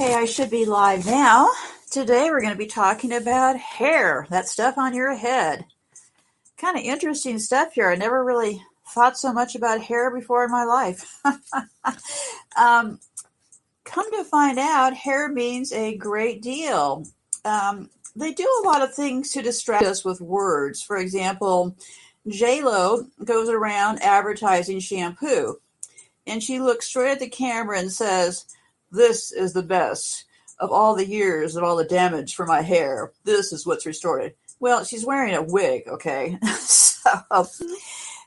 Okay, I should be live now. Today we're going to be talking about hair, that stuff on your head. Kind of interesting stuff here. I never really thought so much about hair before in my life. um, come to find out, hair means a great deal. Um, they do a lot of things to distract us with words. For example, J Lo goes around advertising shampoo, and she looks straight at the camera and says, "This is the best of all the years of all the damage for my hair. This is what's restored it." Well, she's wearing a wig, okay. so,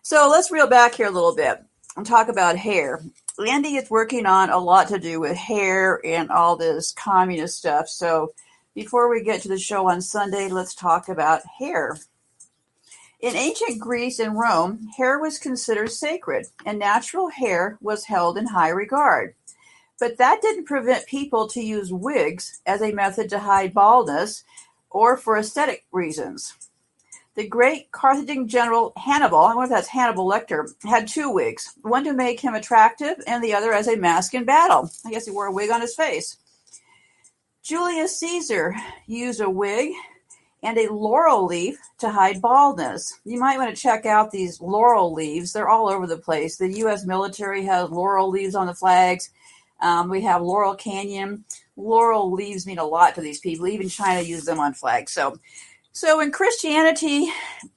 so let's reel back here a little bit and talk about hair. Andy is working on a lot to do with hair and all this communist stuff. So before we get to the show on Sunday, let's talk about hair. In ancient Greece and Rome, hair was considered sacred, and natural hair was held in high regard. But that didn't prevent people to use wigs as a method to hide baldness or for aesthetic reasons. The great Carthaginian general Hannibal, I wonder if that's Hannibal Lecter, had two wigs, one to make him attractive and the other as a mask in battle. I guess he wore a wig on his face. Julius Caesar used a wig and a laurel leaf to hide baldness. You might want to check out these laurel leaves. They're all over the place. The U.S. military has laurel leaves on the flags. Um, we have Laurel Canyon. Laurel leaves mean a lot to these people. Even China uses them on flags. So, so when Christianity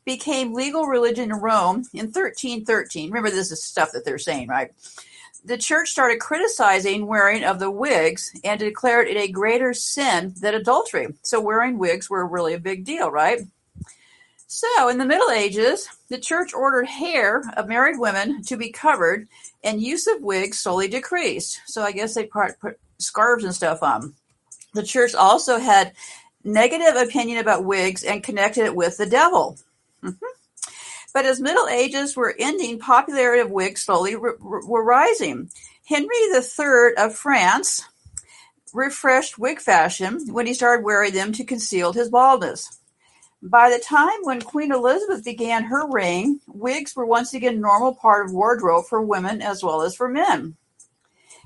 became legal religion in Rome in 1313, remember this is stuff that they're saying, right? the church started criticizing wearing of the wigs and declared it a greater sin than adultery. So wearing wigs were really a big deal, right? So in the Middle Ages, the church ordered hair of married women to be covered and use of wigs slowly decreased. So I guess they put scarves and stuff on. The church also had negative opinion about wigs and connected it with the devil. Mm-hmm. But as Middle Ages were ending, popularity of wigs slowly were rising. Henry III of France refreshed wig fashion when he started wearing them to conceal his baldness. By the time when Queen Elizabeth began her reign, wigs were once again a normal part of wardrobe for women as well as for men.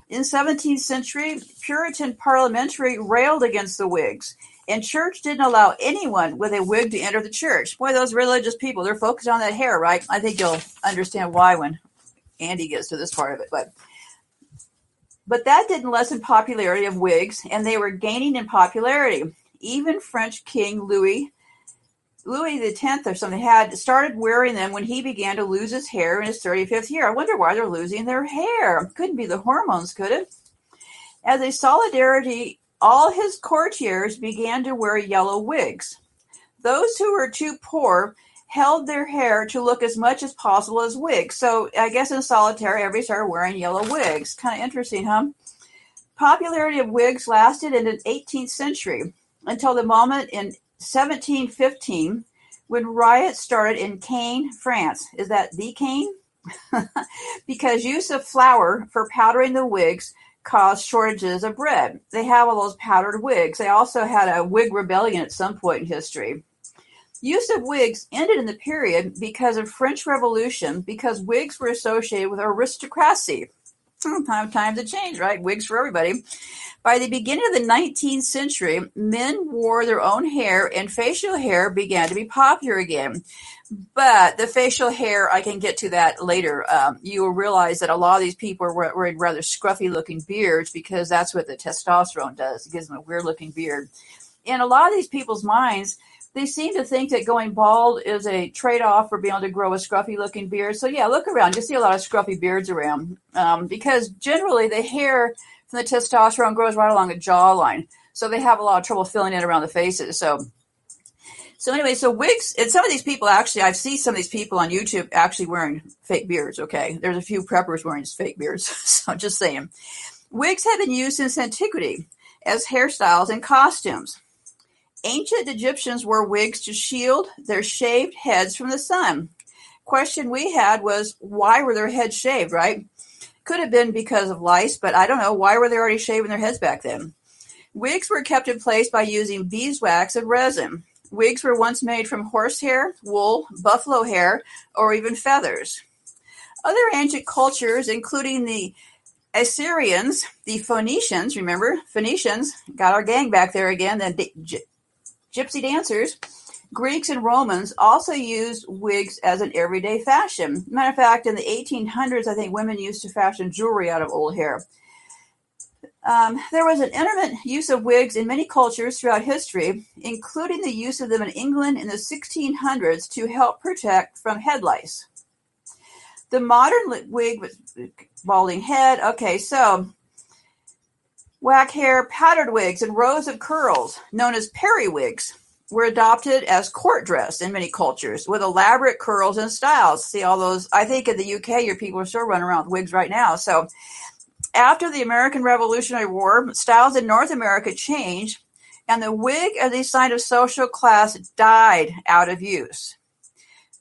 In 17th century, Puritan parliamentary railed against the wigs and church didn't allow anyone with a wig to enter the church. Boy, those religious people, they're focused on that hair, right? I think you'll understand why when Andy gets to this part of it. But but that didn't lessen popularity of wigs, and they were gaining in popularity. Even French King Louis Louis the Tenth or something had started wearing them when he began to lose his hair in his 35th year. I wonder why they're losing their hair. Couldn't be the hormones, could it? As a solidarity all his courtiers began to wear yellow wigs. Those who were too poor held their hair to look as much as possible as wigs. So I guess in solitary, everybody started wearing yellow wigs. Kind of interesting, huh? Popularity of wigs lasted in the 18th century until the moment in 1715 when riots started in Caen, France. Is that the Caen? because use of flour for powdering the wigs caused shortages of bread. They have all those powdered wigs. They also had a wig rebellion at some point in history. Use of wigs ended in the period because of French Revolution because wigs were associated with aristocracy. Hmm, time to change, right? Wigs for everybody. By the beginning of the 19th century, men wore their own hair and facial hair began to be popular again. But the facial hair, I can get to that later. Um, you will realize that a lot of these people were wearing rather scruffy looking beards because that's what the testosterone does. It gives them a weird looking beard. In a lot of these people's minds, they seem to think that going bald is a trade off for being able to grow a scruffy looking beard. So, yeah, look around. You see a lot of scruffy beards around um, because generally the hair from the testosterone grows right along the jawline. So, they have a lot of trouble filling in around the faces. So, so anyway, so wigs, and some of these people actually, I've seen some of these people on YouTube actually wearing fake beards. Okay, there's a few preppers wearing fake beards. so just saying, wigs have been used since antiquity as hairstyles and costumes. Ancient Egyptians wore wigs to shield their shaved heads from the sun. Question we had was why were their heads shaved? Right? Could have been because of lice, but I don't know. Why were they already shaving their heads back then? Wigs were kept in place by using beeswax and resin. Wigs were once made from horsehair, wool, buffalo hair, or even feathers. Other ancient cultures, including the Assyrians, the Phoenicians, remember Phoenicians got our gang back there again. The gypsy dancers. Greeks and Romans also used wigs as an everyday fashion. Matter of fact, in the 1800s, I think women used to fashion jewelry out of old hair. Um, there was an intermittent use of wigs in many cultures throughout history, including the use of them in England in the 1600s to help protect from head lice. The modern wig with balding head. Okay, so whack hair, powdered wigs, and rows of curls, known as periwigs, were adopted as court dress in many cultures with elaborate curls and styles. See all those? I think in the UK, your people are still running around with wigs right now. So after the American Revolutionary War, styles in North America changed, and the wig as a sign of social class died out of use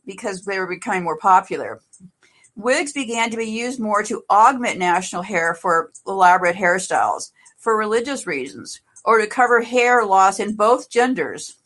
because they were becoming more popular. Wigs began to be used more to augment national hair for elaborate hairstyles, for religious reasons, or to cover hair loss in both genders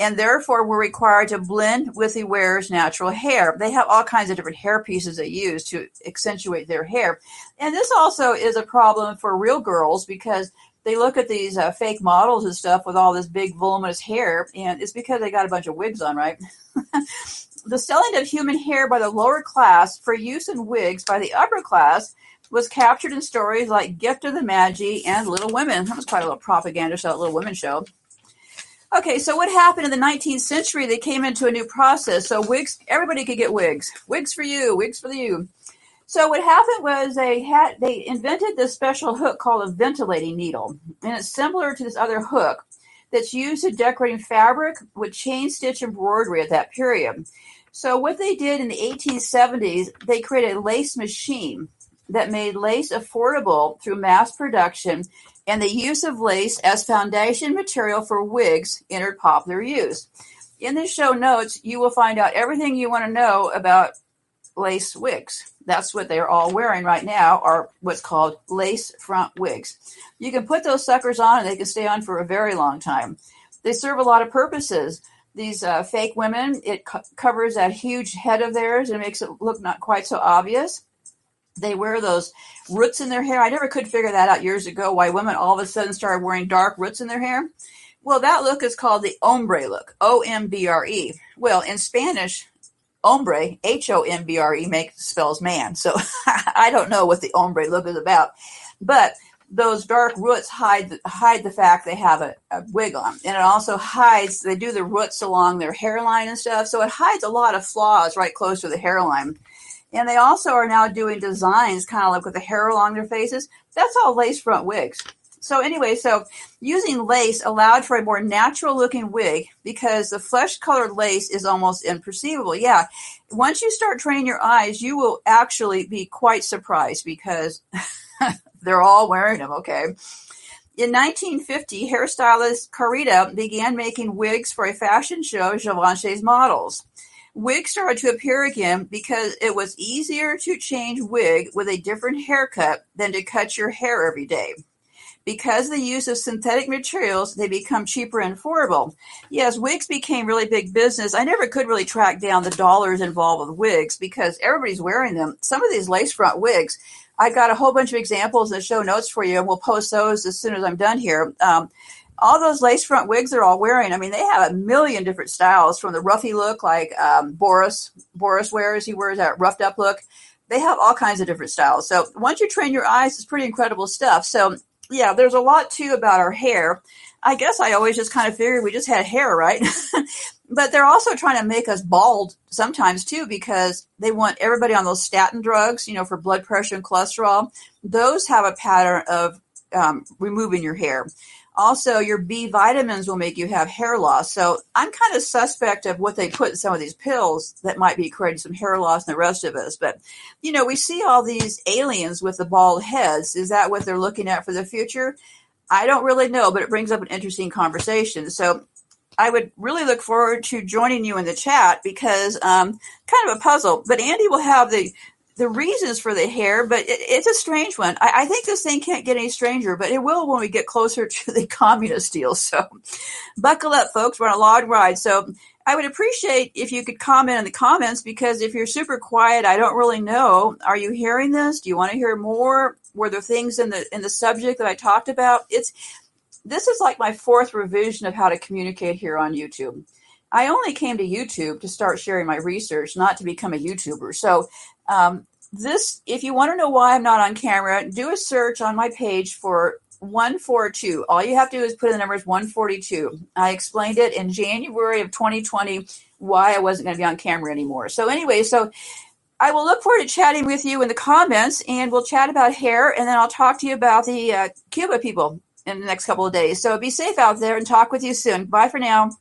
and therefore were required to blend with the wearer's natural hair. They have all kinds of different hair pieces they use to accentuate their hair. And this also is a problem for real girls because they look at these uh, fake models and stuff with all this big voluminous hair, and it's because they got a bunch of wigs on, right? the selling of human hair by the lower class for use in wigs by the upper class was captured in stories like Gift of the Magi and Little Women. That was quite a little propaganda show, Little Women show. Okay, so what happened in the 19th century? They came into a new process. So wigs, everybody could get wigs. Wigs for you, wigs for you. So what happened was they had they invented this special hook called a ventilating needle, and it's similar to this other hook that's used to decorating fabric with chain stitch embroidery at that period. So what they did in the 1870s, they created a lace machine that made lace affordable through mass production and the use of lace as foundation material for wigs entered popular use. In the show notes, you will find out everything you want to know about lace wigs. That's what they're all wearing right now, are what's called lace front wigs. You can put those suckers on and they can stay on for a very long time. They serve a lot of purposes. These uh, fake women, it co- covers that huge head of theirs and makes it look not quite so obvious they wear those roots in their hair. I never could figure that out years ago why women all of a sudden started wearing dark roots in their hair. Well, that look is called the ombre look, O M B R E. Well, in Spanish, ombre, H O M B R E, makes spells man. So I don't know what the ombre look is about, but those dark roots hide hide the fact they have a, a, wig on, and it also hides. They do the roots along their hairline and stuff, so it hides a lot of flaws right close to the hairline. And they also are now doing designs kind of like with the hair along their faces. That's all lace front wigs. So anyway, so using lace allowed for a more natural looking wig because the flesh colored lace is almost imperceivable. Yeah. Once you start training your eyes, you will actually be quite surprised because they're all wearing them. Okay. In 1950, hairstylist Carita began making wigs for a fashion show, Givenchy's models. Wigs started to appear again because it was easier to change wig with a different haircut than to cut your hair every day. Because the use of synthetic materials, they become cheaper and affordable. Yes, wigs became really big business. I never could really track down the dollars involved with wigs because everybody's wearing them. Some of these lace front wigs, I got a whole bunch of examples in the show notes for you, and we'll post those as soon as I'm done here. Um, all those lace front wigs they're all wearing. I mean, they have a million different styles from the ruffy look like um, Boris Boris wears. He wears that roughed up look. They have all kinds of different styles. So once you train your eyes, it's pretty incredible stuff. So yeah, there's a lot too about our hair. I guess I always just kind of figured we just had hair, right? but they're also trying to make us bald sometimes too because they want everybody on those statin drugs, you know, for blood pressure and cholesterol. Those have a pattern of um, removing your hair. Also, your B vitamins will make you have hair loss. So I'm kind of suspect of what they put in some of these pills that might be creating some hair loss in the rest of us. But, you know, we see all these aliens with the bald heads. Is that what they're looking at for the future? I don't really know, but it brings up an interesting conversation. So I would really look forward to joining you in the chat because um, kind of a puzzle. But Andy will have the the reasons for the hair, but it, it's a strange one. I, I, think this thing can't get any stranger, but it will when we get closer to the communist deal. So buckle up, folks. We're on a long ride. So I would appreciate if you could comment in the comments because if you're super quiet, I don't really know. Are you hearing this? Do you want to hear more? Were there things in the in the subject that I talked about? It's this is like my fourth revision of how to communicate here on YouTube. I only came to YouTube to start sharing my research, not to become a YouTuber. So, um, this, if you want to know why I'm not on camera, do a search on my page for 142. All you have to do is put in the numbers 142. I explained it in January of 2020 why I wasn't going to be on camera anymore. So, anyway, so I will look forward to chatting with you in the comments and we'll chat about hair and then I'll talk to you about the uh, Cuba people in the next couple of days. So be safe out there and talk with you soon. Bye for now.